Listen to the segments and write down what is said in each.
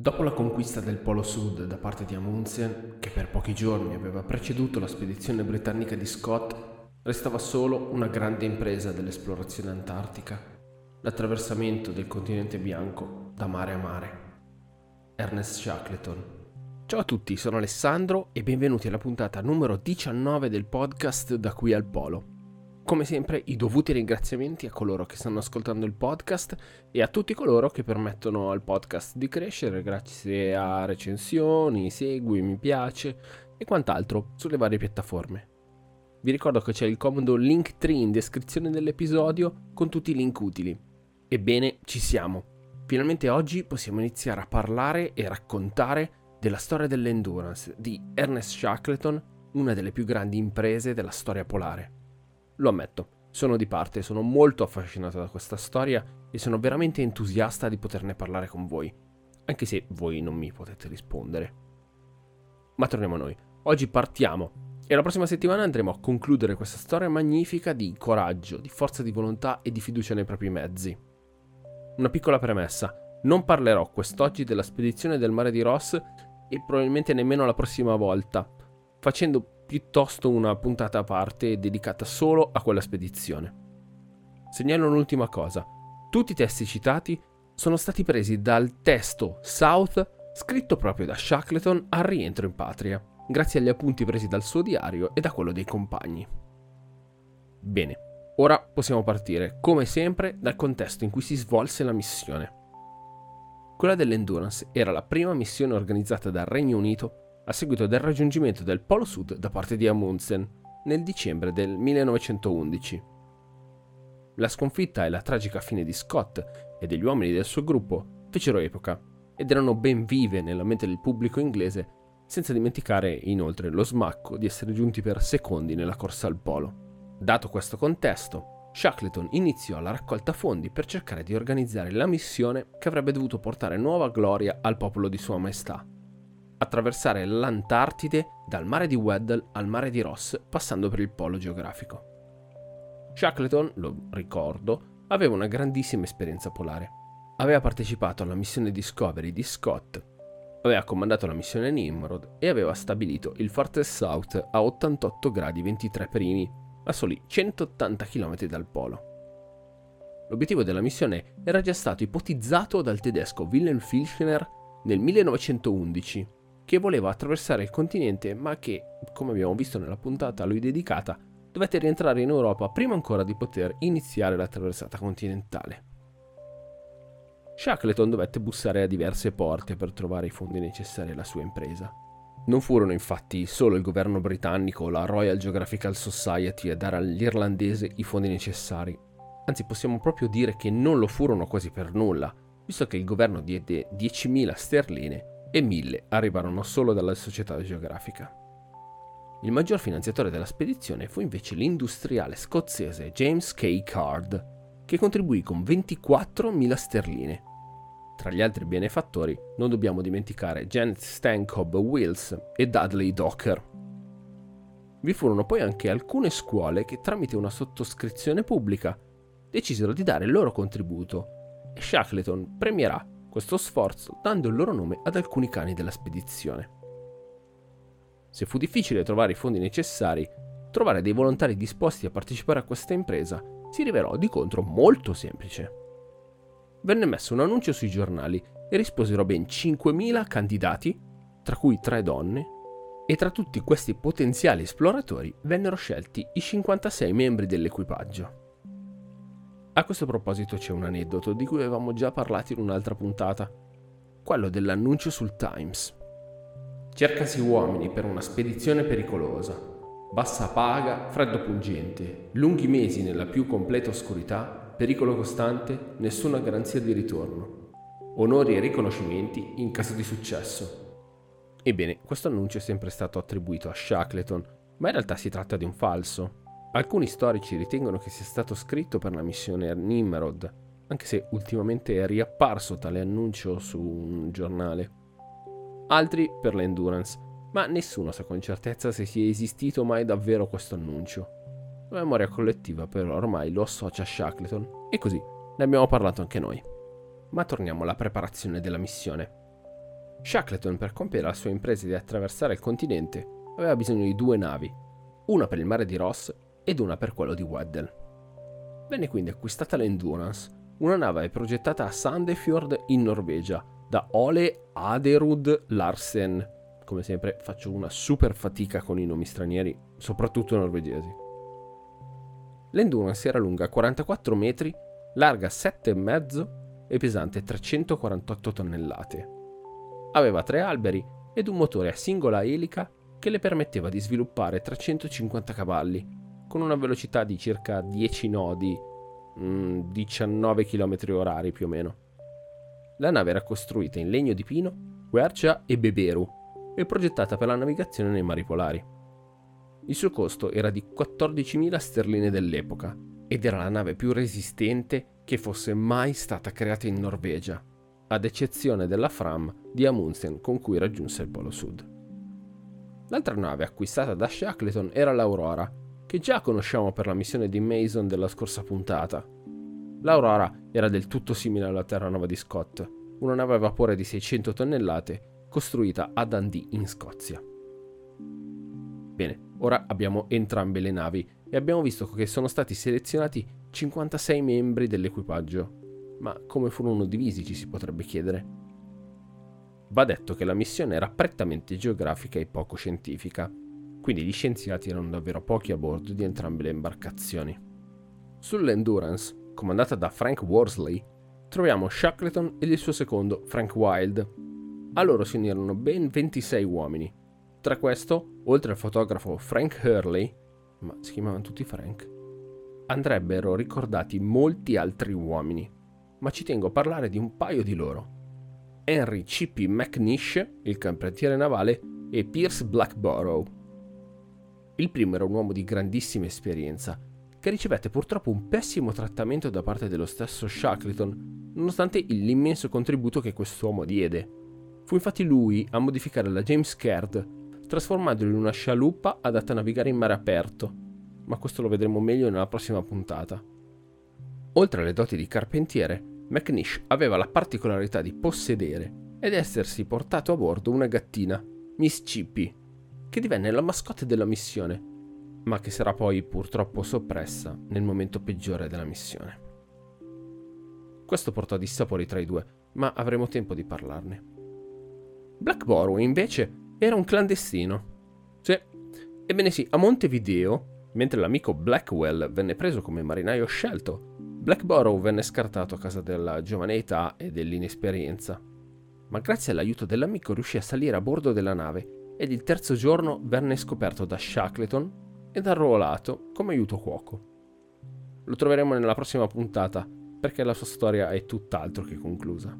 Dopo la conquista del Polo Sud da parte di Amundsen, che per pochi giorni aveva preceduto la spedizione britannica di Scott, restava solo una grande impresa dell'esplorazione antartica, l'attraversamento del continente bianco da mare a mare. Ernest Shackleton. Ciao a tutti, sono Alessandro e benvenuti alla puntata numero 19 del podcast Da qui al Polo. Come sempre i dovuti ringraziamenti a coloro che stanno ascoltando il podcast e a tutti coloro che permettono al podcast di crescere grazie a recensioni, segui, mi piace e quant'altro sulle varie piattaforme. Vi ricordo che c'è il comodo link tree in descrizione dell'episodio con tutti i link utili. Ebbene, ci siamo. Finalmente oggi possiamo iniziare a parlare e raccontare della storia dell'endurance di Ernest Shackleton, una delle più grandi imprese della storia polare. Lo ammetto, sono di parte, sono molto affascinato da questa storia e sono veramente entusiasta di poterne parlare con voi, anche se voi non mi potete rispondere. Ma torniamo a noi. Oggi partiamo e la prossima settimana andremo a concludere questa storia magnifica di coraggio, di forza di volontà e di fiducia nei propri mezzi. Una piccola premessa, non parlerò quest'oggi della spedizione del mare di Ross e probabilmente nemmeno la prossima volta, facendo piuttosto una puntata a parte dedicata solo a quella spedizione. Segnalo un'ultima cosa. Tutti i testi citati sono stati presi dal testo South scritto proprio da Shackleton al rientro in patria, grazie agli appunti presi dal suo diario e da quello dei compagni. Bene, ora possiamo partire, come sempre, dal contesto in cui si svolse la missione. Quella dell'Endurance era la prima missione organizzata dal Regno Unito a seguito del raggiungimento del Polo Sud da parte di Amundsen nel dicembre del 1911. La sconfitta e la tragica fine di Scott e degli uomini del suo gruppo fecero epoca ed erano ben vive nella mente del pubblico inglese, senza dimenticare inoltre lo smacco di essere giunti per secondi nella corsa al polo. Dato questo contesto, Shackleton iniziò la raccolta fondi per cercare di organizzare la missione che avrebbe dovuto portare nuova gloria al popolo di Sua Maestà attraversare l'Antartide dal mare di Weddell al mare di Ross passando per il polo geografico. Shackleton, lo ricordo, aveva una grandissima esperienza polare. Aveva partecipato alla missione Discovery di Scott, aveva comandato la missione Nimrod e aveva stabilito il Farthest South a 88 gradi 23 primi, a soli 180 km dal polo. L'obiettivo della missione era già stato ipotizzato dal tedesco Wilhelm Filchner nel 1911 che voleva attraversare il continente ma che, come abbiamo visto nella puntata a lui dedicata, dovette rientrare in Europa prima ancora di poter iniziare la traversata continentale. Shackleton dovette bussare a diverse porte per trovare i fondi necessari alla sua impresa. Non furono infatti solo il governo britannico o la Royal Geographical Society a dare all'irlandese i fondi necessari, anzi possiamo proprio dire che non lo furono quasi per nulla, visto che il governo diede 10.000 sterline e 1000 arrivarono solo dalla società geografica. Il maggior finanziatore della spedizione fu invece l'industriale scozzese James K. Card, che contribuì con 24.000 sterline. Tra gli altri benefattori non dobbiamo dimenticare Janet Stancob Wills e Dudley Docker. Vi furono poi anche alcune scuole che tramite una sottoscrizione pubblica decisero di dare il loro contributo e Shackleton premierà questo sforzo dando il loro nome ad alcuni cani della spedizione. Se fu difficile trovare i fondi necessari, trovare dei volontari disposti a partecipare a questa impresa si rivelò di contro molto semplice. Venne messo un annuncio sui giornali e risposero ben 5.000 candidati, tra cui tre donne, e tra tutti questi potenziali esploratori vennero scelti i 56 membri dell'equipaggio. A questo proposito c'è un aneddoto di cui avevamo già parlato in un'altra puntata, quello dell'annuncio sul Times. Cercasi uomini per una spedizione pericolosa. Bassa paga, freddo pungente, lunghi mesi nella più completa oscurità, pericolo costante, nessuna garanzia di ritorno. Onori e riconoscimenti in caso di successo. Ebbene, questo annuncio è sempre stato attribuito a Shackleton, ma in realtà si tratta di un falso. Alcuni storici ritengono che sia stato scritto per la missione Nimrod, anche se ultimamente è riapparso tale annuncio su un giornale. Altri per l'Endurance, ma nessuno sa con certezza se sia esistito mai davvero questo annuncio. La memoria collettiva però ormai lo associa a Shackleton e così ne abbiamo parlato anche noi. Ma torniamo alla preparazione della missione. Shackleton, per compiere la sua impresa di attraversare il continente, aveva bisogno di due navi, una per il mare di Ross ed una per quello di Weddell. Venne quindi acquistata l'Endurance, una nave progettata a Sandefjord in Norvegia da Ole Aderud Larsen. Come sempre faccio una super fatica con i nomi stranieri, soprattutto norvegesi. L'Endurance era lunga 44 metri, larga 7,5 e pesante 348 tonnellate. Aveva tre alberi ed un motore a singola elica che le permetteva di sviluppare 350 cavalli, con una velocità di circa 10 nodi, mm, 19 km orari più o meno. La nave era costruita in legno di pino, quercia e beberu e progettata per la navigazione nei mari polari. Il suo costo era di 14.000 sterline dell'epoca ed era la nave più resistente che fosse mai stata creata in Norvegia, ad eccezione della Fram di Amundsen con cui raggiunse il Polo Sud. L'altra nave acquistata da Shackleton era l'Aurora, che già conosciamo per la missione di Mason della scorsa puntata. L'Aurora era del tutto simile alla Terranova di Scott, una nave a vapore di 600 tonnellate costruita a Dundee in Scozia. Bene, ora abbiamo entrambe le navi e abbiamo visto che sono stati selezionati 56 membri dell'equipaggio. Ma come furono divisi ci si potrebbe chiedere. Va detto che la missione era prettamente geografica e poco scientifica, quindi gli scienziati erano davvero pochi a bordo di entrambe le imbarcazioni. Sull'Endurance, comandata da Frank Worsley, troviamo Shackleton ed il suo secondo, Frank Wild. A loro si unirono ben 26 uomini, tra questo, oltre al fotografo Frank Hurley, ma si chiamavano tutti Frank, andrebbero ricordati molti altri uomini, ma ci tengo a parlare di un paio di loro. Henry C.P. McNish, il campantiere navale, e Pierce Blackborough. Il primo era un uomo di grandissima esperienza, che ricevette purtroppo un pessimo trattamento da parte dello stesso Shackleton, nonostante l'immenso contributo che quest'uomo diede. Fu infatti lui a modificare la James Caird trasformandolo in una scialuppa adatta a navigare in mare aperto, ma questo lo vedremo meglio nella prossima puntata. Oltre alle doti di carpentiere, McNish aveva la particolarità di possedere ed essersi portato a bordo una gattina, Miss Chippy, che divenne la mascotte della missione, ma che sarà poi purtroppo soppressa nel momento peggiore della missione. Questo portò a dissapori tra i due, ma avremo tempo di parlarne. Blackborough invece era un clandestino. Sì. Ebbene sì, a Montevideo, mentre l'amico Blackwell venne preso come marinaio scelto, Blackborough venne scartato a causa della giovane età e dell'inesperienza. Ma grazie all'aiuto dell'amico riuscì a salire a bordo della nave ed il terzo giorno venne scoperto da Shackleton ed arruolato come aiuto cuoco. Lo troveremo nella prossima puntata perché la sua storia è tutt'altro che conclusa.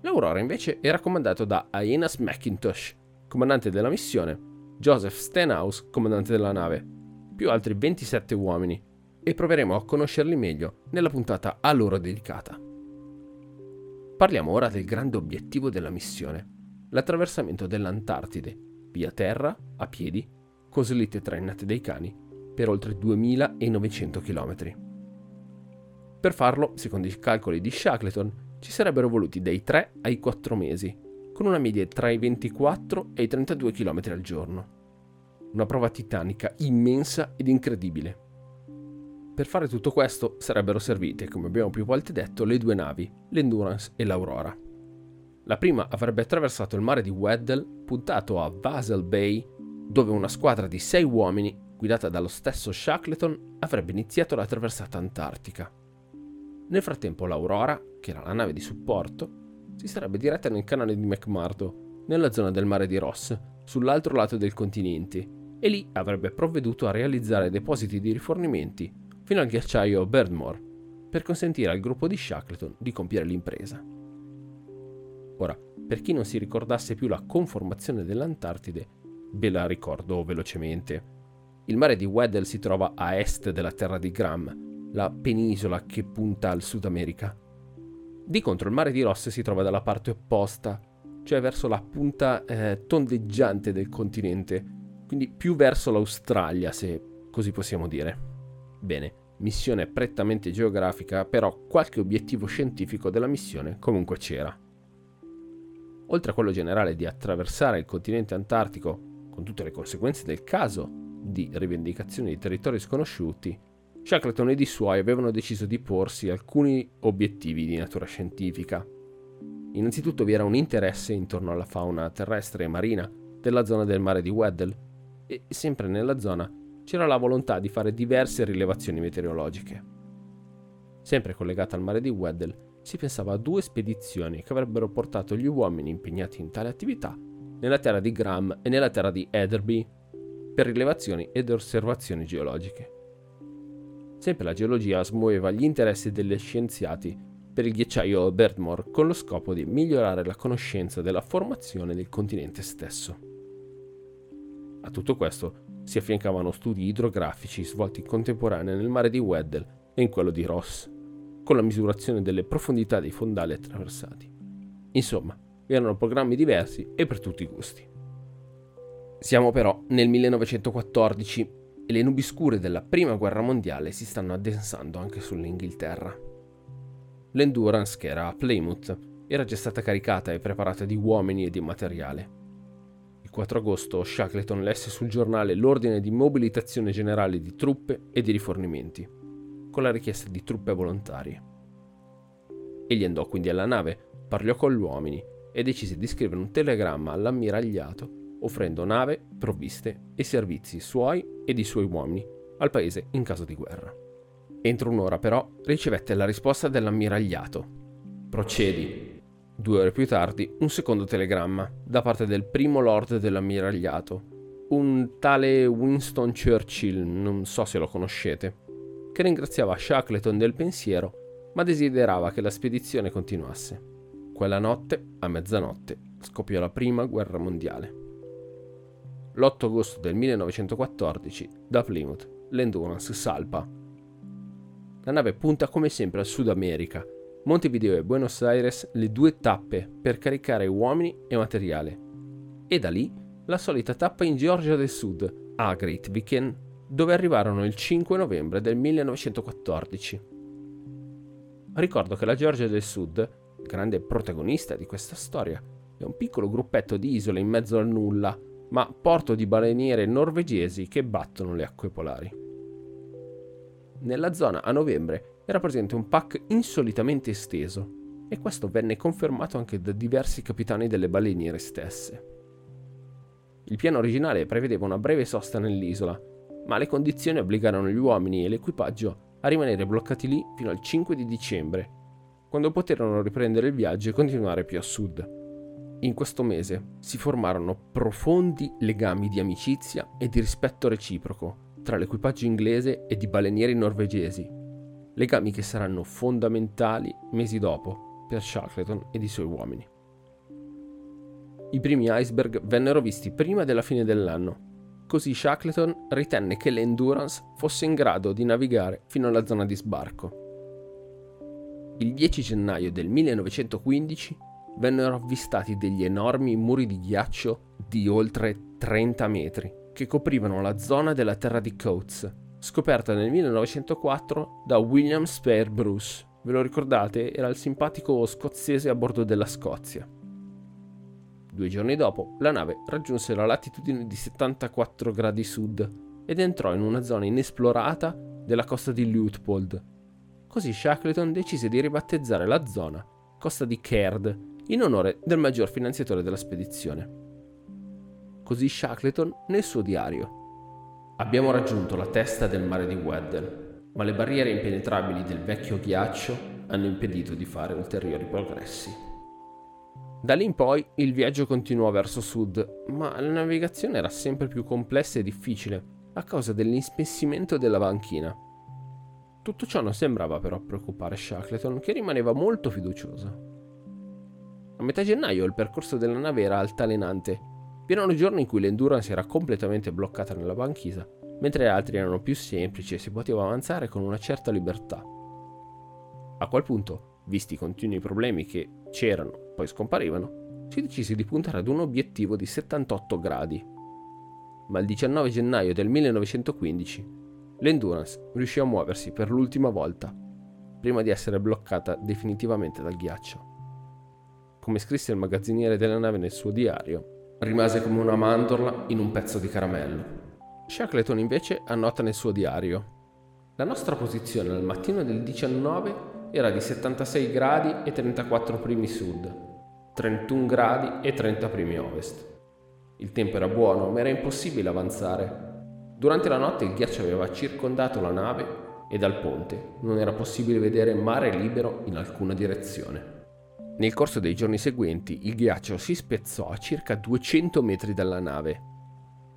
L'Aurora invece era comandato da Aenas McIntosh, comandante della missione, Joseph Stenhouse, comandante della nave, più altri 27 uomini, e proveremo a conoscerli meglio nella puntata a loro dedicata. Parliamo ora del grande obiettivo della missione, l'attraversamento dell'Antartide, via terra, a piedi, con slitte trainate dai cani, per oltre 2900 km. Per farlo, secondo i calcoli di Shackleton, ci sarebbero voluti dai 3 ai 4 mesi, con una media tra i 24 e i 32 km al giorno. Una prova titanica immensa ed incredibile. Per fare tutto questo sarebbero servite, come abbiamo più volte detto, le due navi, l'Endurance e l'Aurora. La prima avrebbe attraversato il mare di Weddell, puntato a Basel Bay, dove una squadra di sei uomini, guidata dallo stesso Shackleton, avrebbe iniziato la traversata antartica. Nel frattempo l'Aurora, che era la nave di supporto, si sarebbe diretta nel canale di McMurdo, nella zona del mare di Ross, sull'altro lato del continente, e lì avrebbe provveduto a realizzare depositi di rifornimenti fino al ghiacciaio Birdmore, per consentire al gruppo di Shackleton di compiere l'impresa. Ora, per chi non si ricordasse più la conformazione dell'Antartide, ve la ricordo velocemente. Il mare di Weddell si trova a est della terra di Graham, la penisola che punta al Sud America. Di contro il mare di Ross si trova dalla parte opposta, cioè verso la punta eh, tondeggiante del continente, quindi più verso l'Australia, se così possiamo dire. Bene, missione prettamente geografica, però qualche obiettivo scientifico della missione comunque c'era. Oltre a quello generale di attraversare il continente antartico con tutte le conseguenze del caso di rivendicazione di territori sconosciuti, Shackleton ed i suoi avevano deciso di porsi alcuni obiettivi di natura scientifica. Innanzitutto vi era un interesse intorno alla fauna terrestre e marina della zona del mare di Weddell e sempre nella zona c'era la volontà di fare diverse rilevazioni meteorologiche. Sempre collegata al mare di Weddell, si pensava a due spedizioni che avrebbero portato gli uomini impegnati in tale attività nella terra di Graham e nella terra di Etherby per rilevazioni ed osservazioni geologiche. Sempre la geologia smuoveva gli interessi degli scienziati per il ghiacciaio Bertmore con lo scopo di migliorare la conoscenza della formazione del continente stesso. A tutto questo si affiancavano studi idrografici svolti in contemporanea nel mare di Weddell e in quello di Ross, con la misurazione delle profondità dei fondali attraversati. Insomma, erano programmi diversi e per tutti i gusti. Siamo però nel 1914 e le nubi scure della Prima Guerra Mondiale si stanno addensando anche sull'Inghilterra. L'Endurance, che era a Plymouth, era già stata caricata e preparata di uomini e di materiale. Il 4 agosto Shackleton lesse sul giornale l'ordine di mobilitazione generale di truppe e di rifornimenti, con la richiesta di truppe volontarie. Egli andò quindi alla nave, parlò con gli uomini e decise di scrivere un telegramma all'ammiragliato offrendo nave, provviste e servizi suoi e di suoi uomini al paese in caso di guerra. Entro un'ora però ricevette la risposta dell'ammiragliato. Procedi, Due ore più tardi, un secondo telegramma da parte del primo lord dell'ammiragliato, un tale Winston Churchill, non so se lo conoscete, che ringraziava Shackleton del pensiero, ma desiderava che la spedizione continuasse. Quella notte, a mezzanotte, scoppiò la prima guerra mondiale. L'8 agosto del 1914, da Plymouth, l'Endurance salpa. La nave punta come sempre al Sud America, Montevideo e Buenos Aires le due tappe per caricare uomini e materiale. E da lì la solita tappa in Georgia del Sud, a Great Viken, dove arrivarono il 5 novembre del 1914. Ricordo che la Georgia del Sud, grande protagonista di questa storia, è un piccolo gruppetto di isole in mezzo al nulla, ma porto di baleniere norvegesi che battono le acque polari. Nella zona a novembre era presente un pack insolitamente esteso e questo venne confermato anche da diversi capitani delle baleniere stesse. Il piano originale prevedeva una breve sosta nell'isola, ma le condizioni obbligarono gli uomini e l'equipaggio a rimanere bloccati lì fino al 5 di dicembre, quando poterono riprendere il viaggio e continuare più a sud. In questo mese si formarono profondi legami di amicizia e di rispetto reciproco tra l'equipaggio inglese e i balenieri norvegesi, legami che saranno fondamentali mesi dopo per Shackleton ed i suoi uomini. I primi iceberg vennero visti prima della fine dell'anno, così Shackleton ritenne che l'Endurance fosse in grado di navigare fino alla zona di sbarco. Il 10 gennaio del 1915 vennero avvistati degli enormi muri di ghiaccio di oltre 30 metri che coprivano la zona della terra di Coates, scoperta nel 1904 da William Spare Bruce. Ve lo ricordate? Era il simpatico scozzese a bordo della Scozia. Due giorni dopo, la nave raggiunse la latitudine di 74 gradi sud ed entrò in una zona inesplorata della costa di Luitpold. Così Shackleton decise di ribattezzare la zona Costa di Caird in onore del maggior finanziatore della spedizione. Così Shackleton nel suo diario Abbiamo raggiunto la testa del mare di Weddell, ma le barriere impenetrabili del vecchio ghiaccio hanno impedito di fare ulteriori progressi. Da lì in poi il viaggio continuò verso sud, ma la navigazione era sempre più complessa e difficile a causa dell'ispessimento della banchina. Tutto ciò non sembrava però preoccupare Shackleton, che rimaneva molto fiducioso. A metà gennaio il percorso della nave era altalenante vi erano giorni in cui l'endurance era completamente bloccata nella banchisa, mentre altri erano più semplici e si poteva avanzare con una certa libertà. A quel punto, visti i continui problemi che c'erano, poi scomparivano, si decise di puntare ad un obiettivo di 78 gradi. Ma il 19 gennaio del 1915 l'Endurance riuscì a muoversi per l'ultima volta, prima di essere bloccata definitivamente dal ghiaccio. come scrisse il magazziniere della nave nel suo diario, rimase come una mandorla in un pezzo di caramello. Shackleton invece annota nel suo diario. La nostra posizione al mattino del 19 era di 76 gradi e 34 primi sud, 31 gradi e 30 primi ovest. Il tempo era buono, ma era impossibile avanzare. Durante la notte il ghiaccio aveva circondato la nave e dal ponte non era possibile vedere mare libero in alcuna direzione. Nel corso dei giorni seguenti il ghiaccio si spezzò a circa 200 metri dalla nave.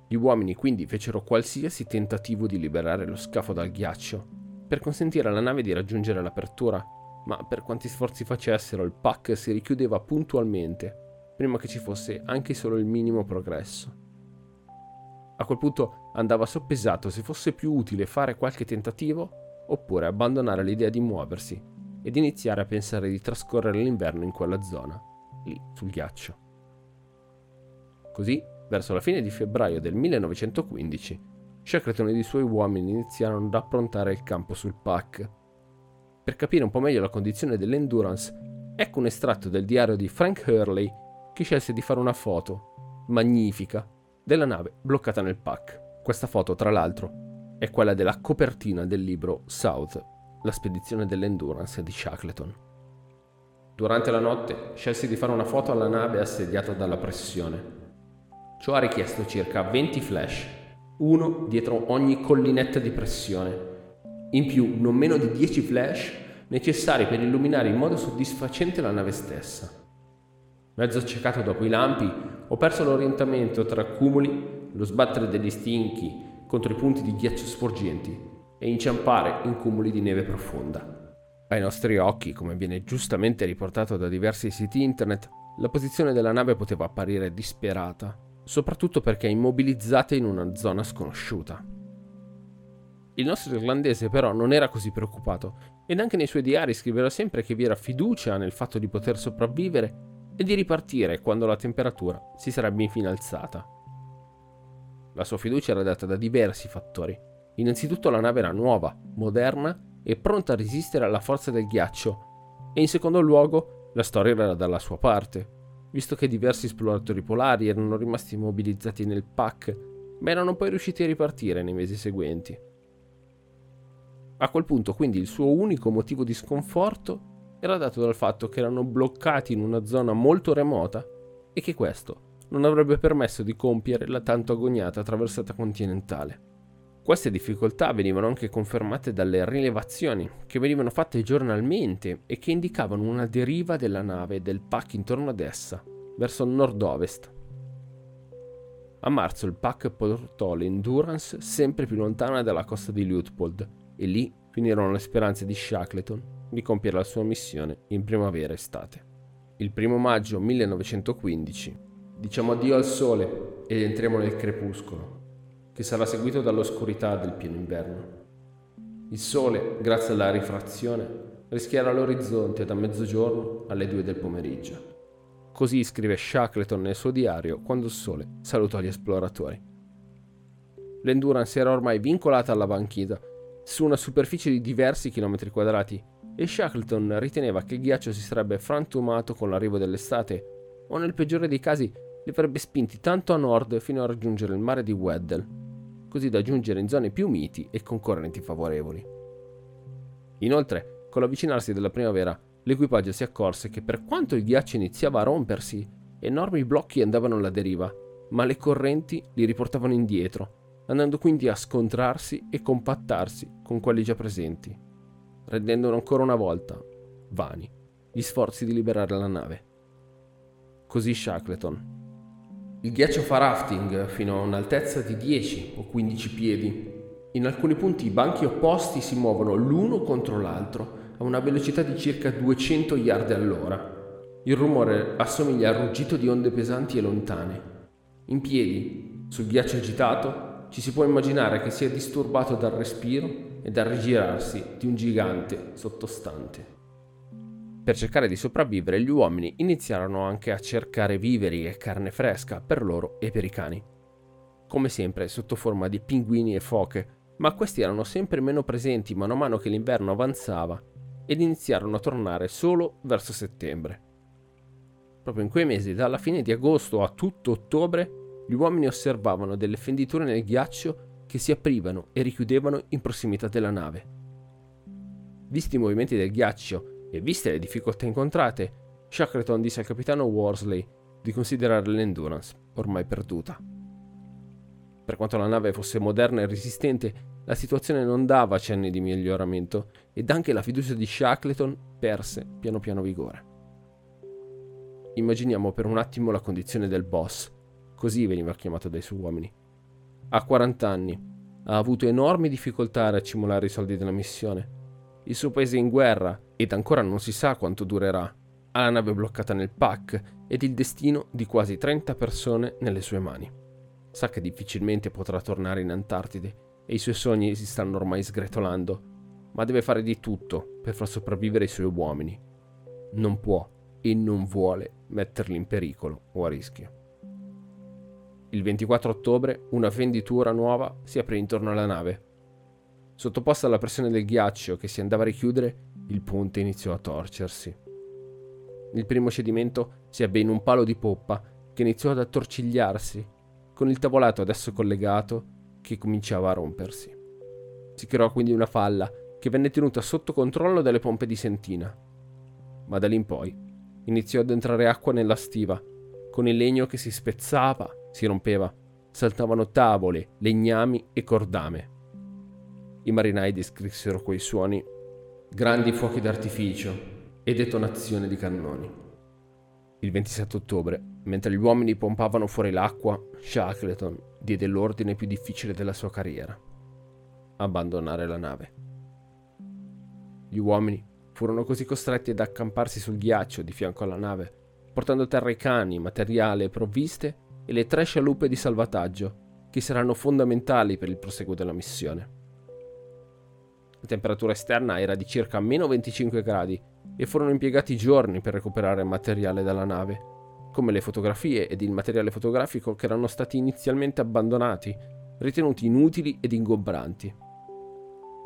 Gli uomini quindi fecero qualsiasi tentativo di liberare lo scafo dal ghiaccio, per consentire alla nave di raggiungere l'apertura, ma per quanti sforzi facessero il pack si richiudeva puntualmente, prima che ci fosse anche solo il minimo progresso. A quel punto andava soppesato se fosse più utile fare qualche tentativo oppure abbandonare l'idea di muoversi ed iniziare a pensare di trascorrere l'inverno in quella zona, lì sul ghiaccio. Così, verso la fine di febbraio del 1915, Shackleton ed i suoi uomini iniziarono ad approntare il campo sul pack. Per capire un po' meglio la condizione dell'Endurance, ecco un estratto del diario di Frank Hurley che scelse di fare una foto, magnifica, della nave bloccata nel pack. Questa foto, tra l'altro, è quella della copertina del libro South, la spedizione dell'Endurance di Shackleton. Durante la notte scelse di fare una foto alla nave assediata dalla pressione. Ciò ha richiesto circa 20 flash uno dietro ogni collinetta di pressione. In più, non meno di 10 flash necessari per illuminare in modo soddisfacente la nave stessa. Mezzo accecato dopo i lampi, ho perso l'orientamento tra cumuli, lo sbattere degli stinchi contro i punti di ghiaccio sporgenti e inciampare in cumuli di neve profonda. Ai nostri occhi, come viene giustamente riportato da diversi siti internet, la posizione della nave poteva apparire disperata soprattutto perché immobilizzate in una zona sconosciuta. Il nostro irlandese però non era così preoccupato ed anche nei suoi diari scriveva sempre che vi era fiducia nel fatto di poter sopravvivere e di ripartire quando la temperatura si sarebbe infine alzata. La sua fiducia era data da diversi fattori. Innanzitutto la nave era nuova, moderna e pronta a resistere alla forza del ghiaccio e in secondo luogo la storia era dalla sua parte visto che diversi esploratori polari erano rimasti immobilizzati nel pack, ma erano poi riusciti a ripartire nei mesi seguenti. A quel punto quindi il suo unico motivo di sconforto era dato dal fatto che erano bloccati in una zona molto remota e che questo non avrebbe permesso di compiere la tanto agognata traversata continentale. Queste difficoltà venivano anche confermate dalle rilevazioni che venivano fatte giornalmente e che indicavano una deriva della nave e del pack intorno ad essa, verso nord-ovest. A marzo il pack portò l'Endurance sempre più lontana dalla costa di Luitpold e lì finirono le speranze di Shackleton di compiere la sua missione in primavera-estate. Il primo maggio 1915 diciamo addio al sole ed entriamo nel crepuscolo che sarà seguito dall'oscurità del pieno inverno. Il sole, grazie alla rifrazione, rischierà l'orizzonte da mezzogiorno alle due del pomeriggio. Così scrive Shackleton nel suo diario quando il sole salutò gli esploratori. L'Endurance era ormai vincolata alla banchisa, su una superficie di diversi chilometri quadrati, e Shackleton riteneva che il ghiaccio si sarebbe frantumato con l'arrivo dell'estate, o nel peggiore dei casi li avrebbe spinti tanto a nord fino a raggiungere il mare di Weddell, così da giungere in zone più miti e concorrenti favorevoli. Inoltre, con l'avvicinarsi della primavera, l'equipaggio si accorse che per quanto il ghiaccio iniziava a rompersi, enormi blocchi andavano alla deriva, ma le correnti li riportavano indietro, andando quindi a scontrarsi e compattarsi con quelli già presenti, rendendo ancora una volta vani gli sforzi di liberare la nave. Così Shackleton, il ghiaccio fa rafting fino a un'altezza di 10 o 15 piedi. In alcuni punti i banchi opposti si muovono l'uno contro l'altro a una velocità di circa 200 yard all'ora. Il rumore assomiglia al ruggito di onde pesanti e lontane. In piedi, sul ghiaccio agitato, ci si può immaginare che sia disturbato dal respiro e dal rigirarsi di un gigante sottostante. Per cercare di sopravvivere, gli uomini iniziarono anche a cercare viveri e carne fresca per loro e per i cani. Come sempre sotto forma di pinguini e foche, ma questi erano sempre meno presenti mano a mano che l'inverno avanzava ed iniziarono a tornare solo verso settembre. Proprio in quei mesi, dalla fine di agosto a tutto ottobre, gli uomini osservavano delle fenditure nel ghiaccio che si aprivano e richiudevano in prossimità della nave. Visti i movimenti del ghiaccio e viste le difficoltà incontrate, Shackleton disse al capitano Worsley di considerare l'Endurance ormai perduta. Per quanto la nave fosse moderna e resistente, la situazione non dava cenni di miglioramento ed anche la fiducia di Shackleton perse piano piano vigore. Immaginiamo per un attimo la condizione del boss, così veniva chiamato dai suoi uomini. Ha 40 anni, ha avuto enormi difficoltà a racimolare i soldi della missione. Il suo paese è in guerra ed ancora non si sa quanto durerà ha la nave bloccata nel pack ed il destino di quasi 30 persone nelle sue mani. Sa che difficilmente potrà tornare in Antartide e i suoi sogni si stanno ormai sgretolando, ma deve fare di tutto per far sopravvivere i suoi uomini. Non può e non vuole metterli in pericolo o a rischio. Il 24 ottobre una venditura nuova si aprì intorno alla nave. Sottoposta alla pressione del ghiaccio che si andava a richiudere, il ponte iniziò a torcersi. Il primo cedimento si ebbe in un palo di poppa che iniziò ad attorcigliarsi, con il tavolato adesso collegato che cominciava a rompersi. Si creò quindi una falla che venne tenuta sotto controllo dalle pompe di sentina. Ma da lì in poi iniziò ad entrare acqua nella stiva, con il legno che si spezzava, si rompeva, saltavano tavole, legnami e cordame. I marinai descrissero quei suoni grandi fuochi d'artificio e detonazione di cannoni. Il 27 ottobre, mentre gli uomini pompavano fuori l'acqua, Shackleton diede l'ordine più difficile della sua carriera. Abbandonare la nave. Gli uomini furono così costretti ad accamparsi sul ghiaccio di fianco alla nave, portando a terra i cani, materiale, provviste e le tre scialuppe di salvataggio, che saranno fondamentali per il proseguo della missione. La temperatura esterna era di circa meno 25 gradi e furono impiegati giorni per recuperare materiale dalla nave, come le fotografie ed il materiale fotografico che erano stati inizialmente abbandonati, ritenuti inutili ed ingombranti.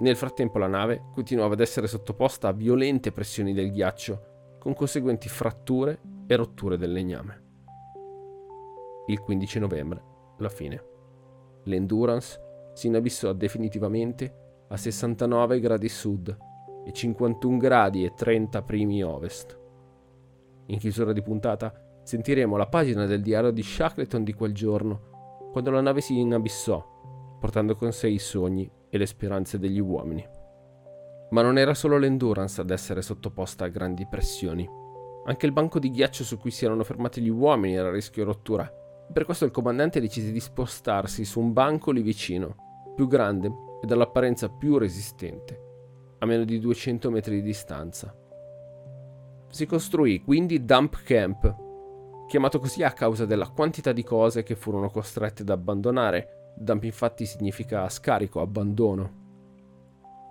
Nel frattempo la nave continuava ad essere sottoposta a violente pressioni del ghiaccio, con conseguenti fratture e rotture del legname. Il 15 novembre, la fine. L'Endurance si inabissò definitivamente a 69 gradi sud e 51 gradi e 30 primi ovest. In chiusura di puntata sentiremo la pagina del diario di Shackleton di quel giorno, quando la nave si inabissò, portando con sé i sogni e le speranze degli uomini. Ma non era solo l'Endurance ad essere sottoposta a grandi pressioni. Anche il banco di ghiaccio su cui si erano fermati gli uomini era a rischio rottura. Per questo il comandante decise di spostarsi su un banco lì vicino, più grande e dall'apparenza più resistente a meno di 200 metri di distanza. Si costruì quindi Dump Camp, chiamato così a causa della quantità di cose che furono costrette ad abbandonare. Dump infatti significa scarico, abbandono.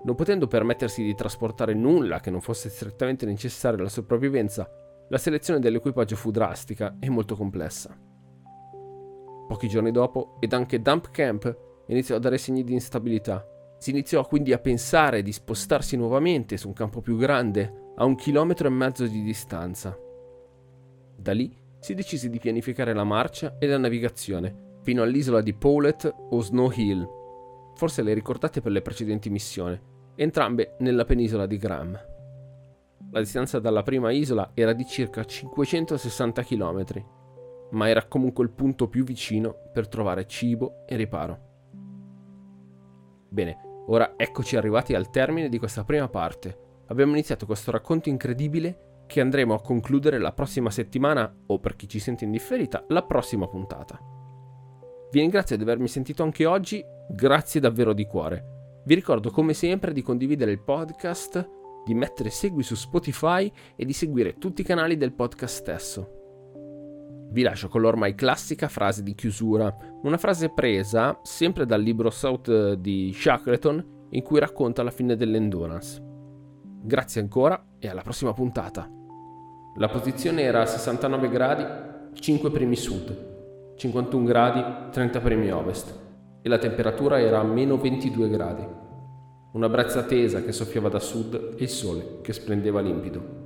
Non potendo permettersi di trasportare nulla che non fosse strettamente necessario alla sopravvivenza, la selezione dell'equipaggio fu drastica e molto complessa. Pochi giorni dopo, ed anche Dump Camp iniziò a dare segni di instabilità si iniziò quindi a pensare di spostarsi nuovamente su un campo più grande, a un chilometro e mezzo di distanza. Da lì si decise di pianificare la marcia e la navigazione fino all'isola di Powlett o Snow Hill. Forse le ricordate per le precedenti missioni, entrambe nella penisola di Graham. La distanza dalla prima isola era di circa 560 km, ma era comunque il punto più vicino per trovare cibo e riparo. Bene, Ora eccoci arrivati al termine di questa prima parte. Abbiamo iniziato questo racconto incredibile che andremo a concludere la prossima settimana o per chi ci sente in differita, la prossima puntata. Vi ringrazio di avermi sentito anche oggi, grazie davvero di cuore. Vi ricordo come sempre di condividere il podcast, di mettere segui su Spotify e di seguire tutti i canali del podcast stesso. Vi lascio con l'ormai classica frase di chiusura, una frase presa sempre dal libro South di Shackleton in cui racconta la fine dell'endurance. Grazie ancora e alla prossima puntata. La posizione era a 69 gradi, 5 primi sud, 51 gradi, 30 primi ovest e la temperatura era a meno 22 gradi. Una brezza tesa che soffiava da sud e il sole che splendeva limpido.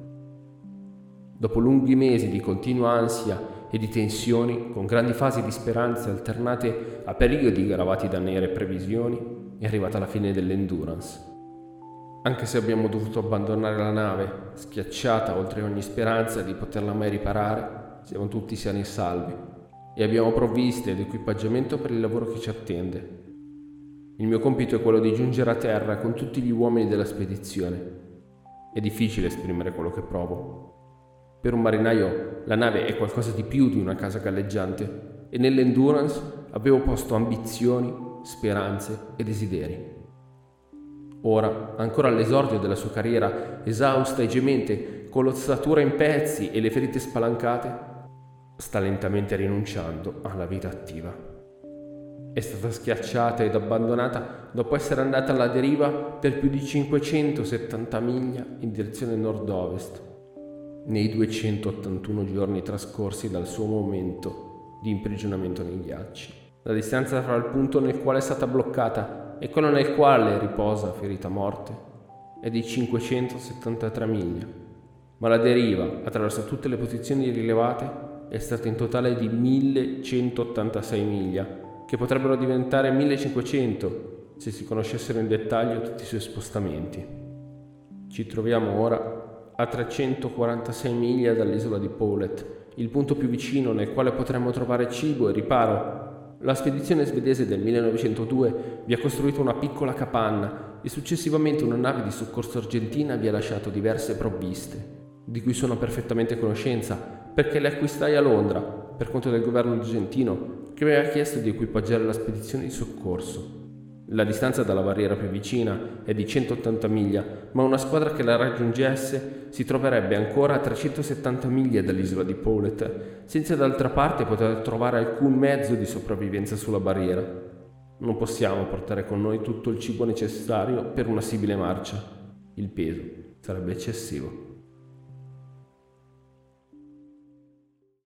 Dopo lunghi mesi di continua ansia e di tensioni, con grandi fasi di speranze alternate a periodi gravati da nere previsioni, è arrivata la fine dell'endurance. Anche se abbiamo dovuto abbandonare la nave, schiacciata oltre ogni speranza di poterla mai riparare, siamo tutti sani e salvi e abbiamo provviste ed equipaggiamento per il lavoro che ci attende. Il mio compito è quello di giungere a terra con tutti gli uomini della spedizione. È difficile esprimere quello che provo, per un marinaio la nave è qualcosa di più di una casa galleggiante e nell'endurance avevo posto ambizioni, speranze e desideri. Ora, ancora all'esordio della sua carriera, esausta e gemente, con l'ossatura in pezzi e le ferite spalancate, sta lentamente rinunciando alla vita attiva. È stata schiacciata ed abbandonata dopo essere andata alla deriva per più di 570 miglia in direzione nord-ovest nei 281 giorni trascorsi dal suo momento di imprigionamento nei ghiacci. La distanza tra il punto nel quale è stata bloccata e quello nel quale riposa ferita a morte è di 573 miglia, ma la deriva attraverso tutte le posizioni rilevate è stata in totale di 1186 miglia, che potrebbero diventare 1500 se si conoscessero in dettaglio tutti i suoi spostamenti. Ci troviamo ora a 346 miglia dall'isola di Paulet, il punto più vicino nel quale potremmo trovare cibo e riparo. La spedizione svedese del 1902 vi ha costruito una piccola capanna e successivamente una nave di soccorso argentina vi ha lasciato diverse provviste, di cui sono perfettamente a conoscenza perché le acquistai a Londra per conto del governo argentino che mi aveva chiesto di equipaggiare la spedizione di soccorso. La distanza dalla barriera più vicina è di 180 miglia, ma una squadra che la raggiungesse si troverebbe ancora a 370 miglia dall'isola di Paulet, senza d'altra parte poter trovare alcun mezzo di sopravvivenza sulla barriera. Non possiamo portare con noi tutto il cibo necessario per una simile marcia. Il peso sarebbe eccessivo.